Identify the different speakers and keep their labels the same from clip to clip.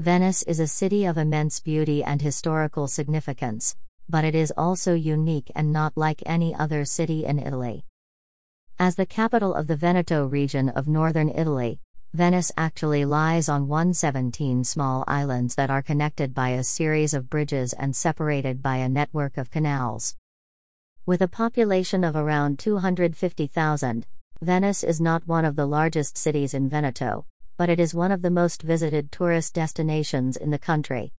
Speaker 1: Venice is a city of immense beauty and historical significance, but it is also unique and not like any other city in Italy. As the capital of the Veneto region of northern Italy, Venice actually lies on 117 small islands that are connected by a series of bridges and separated by a network of canals. With a population of around 250,000, Venice is not one of the largest cities in Veneto, but it is one of the most visited tourist destinations in the country.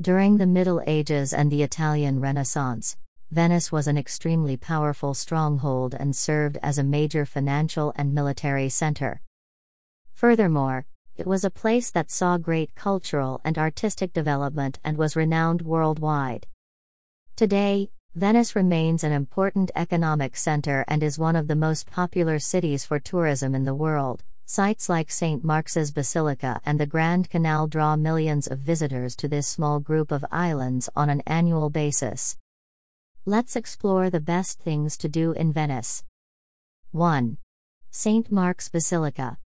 Speaker 1: During the Middle Ages and the Italian Renaissance, Venice was an extremely powerful stronghold and served as a major financial and military center. Furthermore, it was a place that saw great cultural and artistic development and was renowned worldwide. Today, Venice remains an important economic center and is one of the most popular cities for tourism in the world. Sites like St. Mark's Basilica and the Grand Canal draw millions of visitors to this small group of islands on an annual basis. Let's explore the best things to do in Venice. 1. St. Mark's Basilica.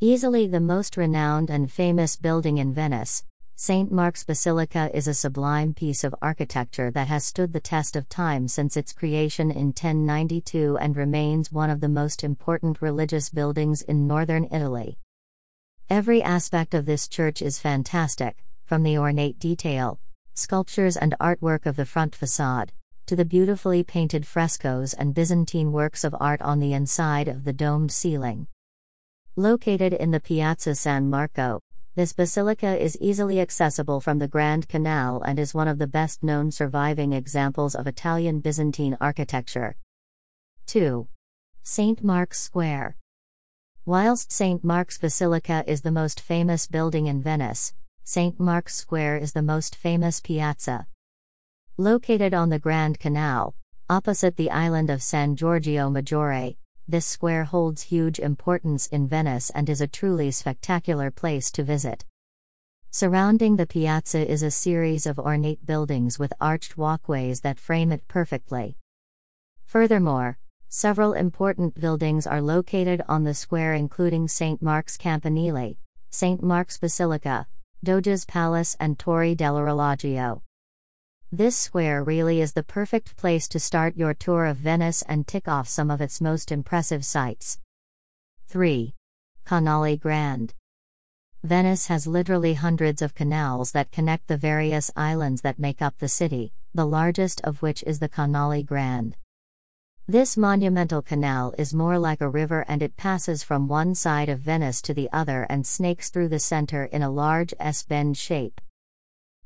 Speaker 1: Easily the most renowned and famous building in Venice, St. Mark's Basilica is a sublime piece of architecture that has stood the test of time since its creation in 1092 and remains one of the most important religious buildings in northern Italy. Every aspect of this church is fantastic, from the ornate detail, sculptures, and artwork of the front facade, to the beautifully painted frescoes and Byzantine works of art on the inside of the domed ceiling. Located in the Piazza San Marco, this basilica is easily accessible from the Grand Canal and is one of the best known surviving examples of Italian Byzantine architecture. 2. St. Mark's Square. Whilst St. Mark's Basilica is the most famous building in Venice, St. Mark's Square is the most famous piazza. Located on the Grand Canal, opposite the island of San Giorgio Maggiore, this square holds huge importance in Venice and is a truly spectacular place to visit. Surrounding the piazza is a series of ornate buildings with arched walkways that frame it perfectly. Furthermore, several important buildings are located on the square, including St. Mark's Campanile, St. Mark's Basilica, Doge's Palace, and Torre dell'Orologio. This square really is the perfect place to start your tour of Venice and tick off some of its most impressive sights. 3. Canale Grande. Venice has literally hundreds of canals that connect the various islands that make up the city, the largest of which is the Canale Grande. This monumental canal is more like a river and it passes from one side of Venice to the other and snakes through the center in a large S bend shape.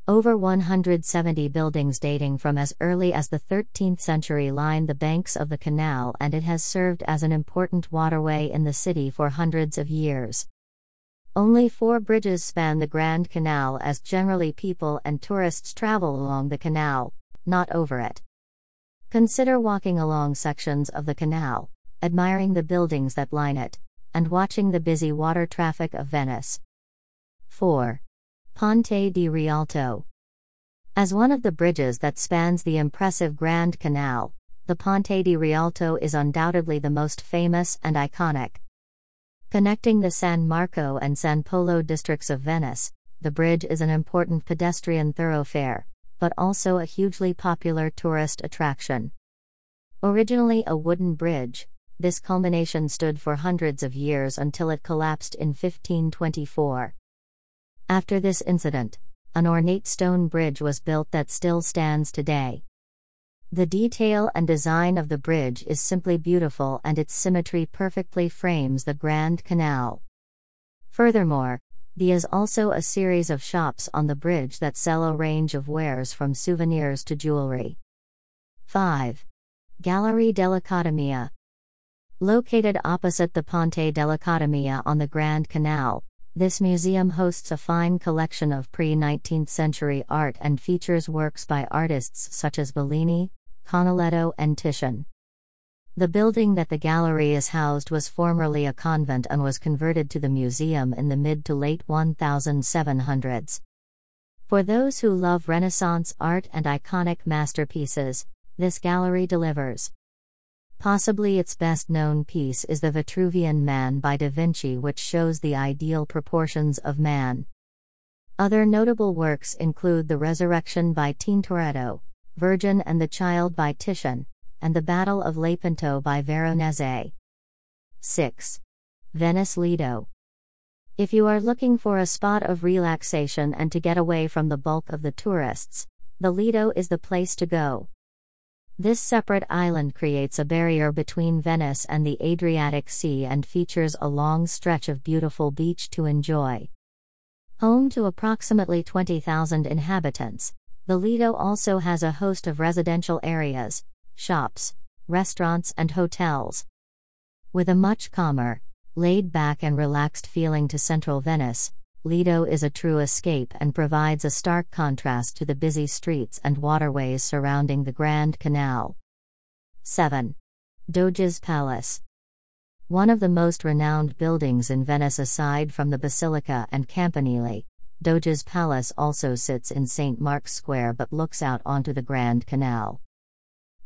Speaker 1: Over 170 buildings dating from as early as the 13th century line the banks of the canal, and it has served as an important waterway in the city for hundreds of years. Only four bridges span the Grand Canal, as generally people and tourists travel along the canal, not over it. Consider walking along sections of the canal, admiring the buildings that line it, and watching the busy water traffic of Venice. 4. Ponte di Rialto. As one of the bridges that spans the impressive Grand Canal, the Ponte di Rialto is undoubtedly the most famous and iconic. Connecting the San Marco and San Polo districts of Venice, the bridge is an important pedestrian thoroughfare, but also a hugely popular tourist attraction. Originally a wooden bridge, this culmination stood for hundreds of years until it collapsed in 1524. After this incident, an ornate stone bridge was built that still stands today. The detail and design of the bridge is simply beautiful and its symmetry perfectly frames the Grand Canal. Furthermore, there is also a series of shops on the bridge that sell a range of wares from souvenirs to jewelry. 5. Gallery dell'Accademia. Located opposite the Ponte dell'Accademia on the Grand Canal, this museum hosts a fine collection of pre 19th century art and features works by artists such as Bellini, Canaletto, and Titian. The building that the gallery is housed was formerly a convent and was converted to the museum in the mid to late 1700s. For those who love Renaissance art and iconic masterpieces, this gallery delivers. Possibly its best known piece is The Vitruvian Man by Da Vinci, which shows the ideal proportions of man, Other notable works include The Resurrection by Tintoretto, Virgin and the Child by Titian, and The Battle of Lepanto by Veronese. 6. Venice Lido. If you are looking for a spot of relaxation and to get away from the bulk of the tourists, the Lido is the place to go. This separate island creates a barrier between Venice and the Adriatic Sea and features a long stretch of beautiful beach to enjoy. Home to approximately 20,000 inhabitants, the Lido also has a host of residential areas, shops, restaurants, and hotels. With a much calmer, laid back, and relaxed feeling to central Venice, Lido is a true escape and provides a stark contrast to the busy streets and waterways surrounding the Grand Canal. 7. Doge's Palace. One of the most renowned buildings in Venice aside from the Basilica and Campanile, Doge's Palace also sits in St. Mark's Square but looks out onto the Grand Canal.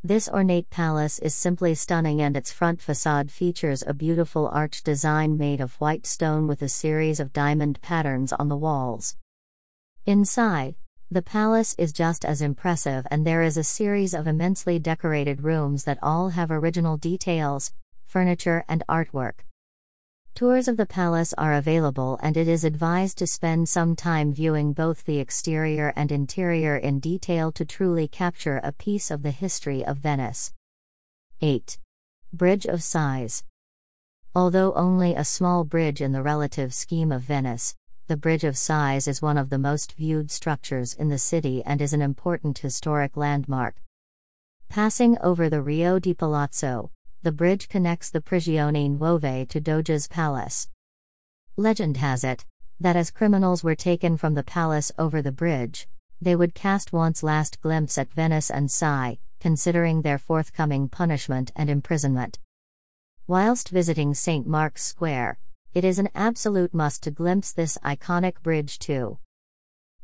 Speaker 1: This ornate palace is simply stunning and its front facade features a beautiful arch design made of white stone with a series of diamond patterns on the walls. Inside, the palace is just as impressive and there is a series of immensely decorated rooms that all have original details, furniture, and artwork. Tours of the palace are available, and it is advised to spend some time viewing both the exterior and interior in detail to truly capture a piece of the history of Venice. 8. Bridge of Sighs. Although only a small bridge in the relative scheme of Venice, the Bridge of Sighs is one of the most viewed structures in the city and is an important historic landmark. Passing over the Rio di Palazzo, the bridge connects the Prigioni Nuove to Doge's palace. Legend has it that as criminals were taken from the palace over the bridge, they would cast once last glimpse at Venice and sigh, considering their forthcoming punishment and imprisonment. Whilst visiting St. Mark's Square, it is an absolute must to glimpse this iconic bridge too.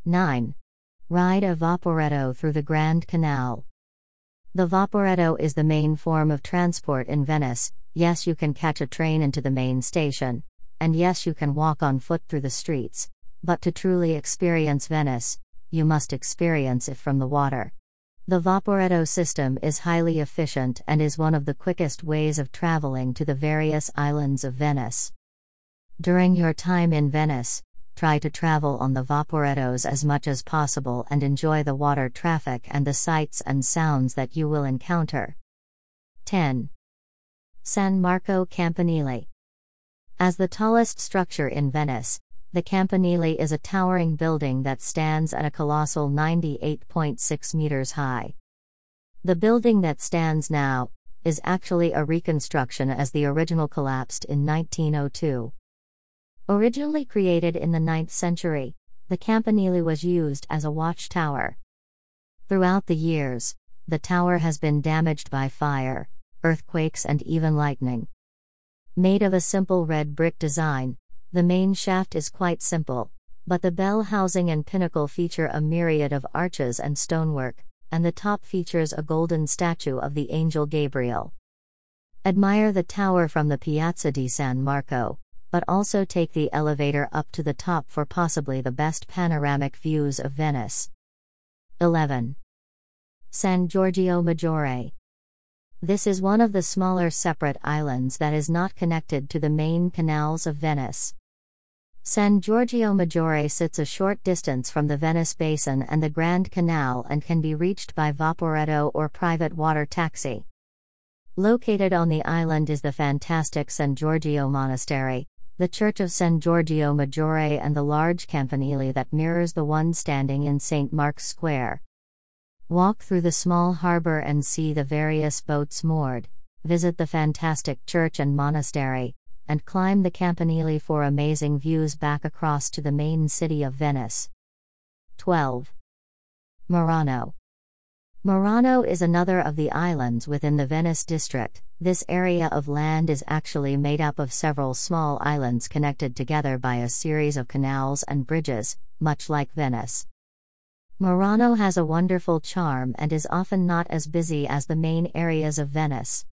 Speaker 1: 9. Ride a Vaporetto through the Grand Canal. The Vaporetto is the main form of transport in Venice. Yes, you can catch a train into the main station, and yes, you can walk on foot through the streets, but to truly experience Venice, you must experience it from the water. The Vaporetto system is highly efficient and is one of the quickest ways of traveling to the various islands of Venice. During your time in Venice, try to travel on the Vaporettos as much as possible and enjoy the water traffic and the sights and sounds that you will encounter. 10. San Marco Campanile. As the tallest structure in Venice, the Campanile is a towering building that stands at a colossal 98.6 meters high. The building that stands now is actually a reconstruction as the original collapsed in 1902. Originally created in the 9th century, the campanile was used as a watchtower. Throughout the years, the tower has been damaged by fire, earthquakes, and even lightning. Made of a simple red brick design, the main shaft is quite simple, but the bell housing and pinnacle feature a myriad of arches and stonework, and the top features a golden statue of the angel Gabriel. Admire the tower from the Piazza di San Marco, but also take the elevator up to the top for possibly the best panoramic views of Venice. 11. San Giorgio Maggiore. This is one of the smaller separate islands that is not connected to the main canals of Venice. San Giorgio Maggiore sits a short distance from the Venice Basin and the Grand Canal and can be reached by Vaporetto or private water taxi. Located on the island is the fantastic San Giorgio Monastery, the Church of San Giorgio Maggiore and the large campanile that mirrors the one standing in St. Mark's Square. Walk through the small harbor and see the various boats moored, visit the fantastic church and monastery, and climb the campanile for amazing views back across to the main city of Venice. 12. Murano. Murano is another of the islands within the Venice district. This area of land is actually made up of several small islands connected together by a series of canals and bridges, much like Venice. Murano has a wonderful charm and is often not as busy as the main areas of Venice.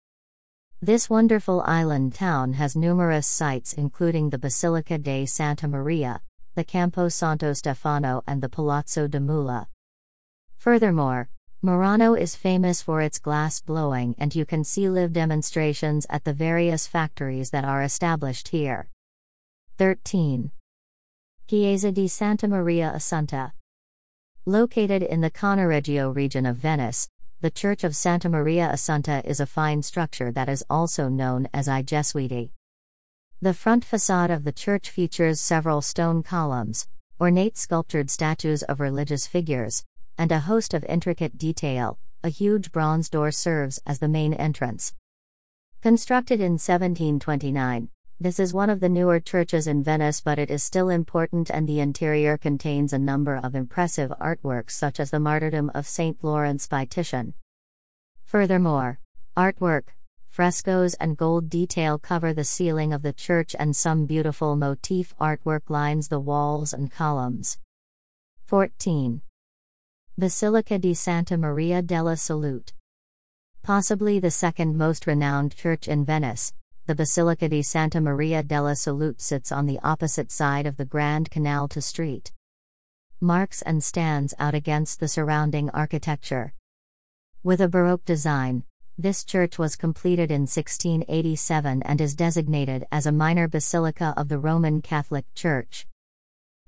Speaker 1: This wonderful island town has numerous sites including the Basilica de Santa Maria, the Campo Santo Stefano, and the Palazzo de Mula. Furthermore, Murano is famous for its glass blowing, and you can see live demonstrations at the various factories that are established here. 13. Chiesa di Santa Maria Assunta. Located in the Cannaregio region of Venice, the Church of Santa Maria Assunta is a fine structure that is also known as I Gesuiti. The front facade of the church features several stone columns, ornate sculptured statues of religious figures, and a host of intricate detail. A huge bronze door serves as the main entrance. Constructed in 1729, this is one of the newer churches in Venice, but it is still important, and the interior contains a number of impressive artworks, such as the Martyrdom of St. Lawrence by Titian. Furthermore, artwork, frescoes, and gold detail cover the ceiling of the church, and some beautiful motif artwork lines the walls and columns. 14. Basilica di Santa Maria della Salute. Possibly the second most renowned church in Venice, the Basilica di Santa Maria della Salute sits on the opposite side of the Grand Canal to Street. Marks and stands out against the surrounding architecture. With a Baroque design, this church was completed in 1687 and is designated as a minor basilica of the Roman Catholic Church.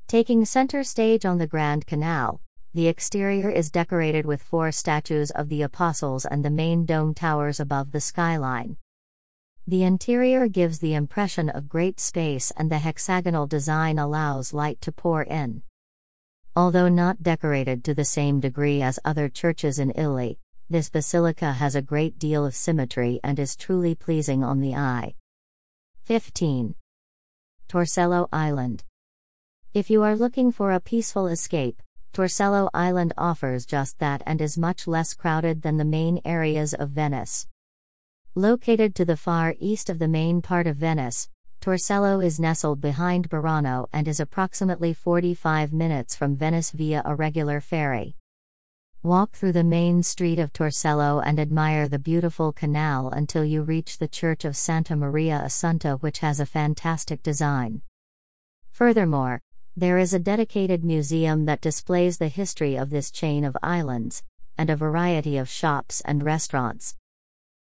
Speaker 1: Taking center stage on the Grand Canal, the exterior is decorated with four statues of the Apostles and the main dome towers above the skyline. The interior gives the impression of great space and the hexagonal design allows light to pour in. Although not decorated to the same degree as other churches in Italy, this basilica has a great deal of symmetry and is truly pleasing on the eye. 15. Torcello Island. If you are looking for a peaceful escape, Torcello Island offers just that and is much less crowded than the main areas of Venice. Located to the far east of the main part of Venice, Torcello is nestled behind Burano and is approximately 45 minutes from Venice via a regular ferry. Walk through the main street of Torcello and admire the beautiful canal until you reach the Church of Santa Maria Assunta, which has a fantastic design. Furthermore, there is a dedicated museum that displays the history of this chain of islands, and a variety of shops and restaurants.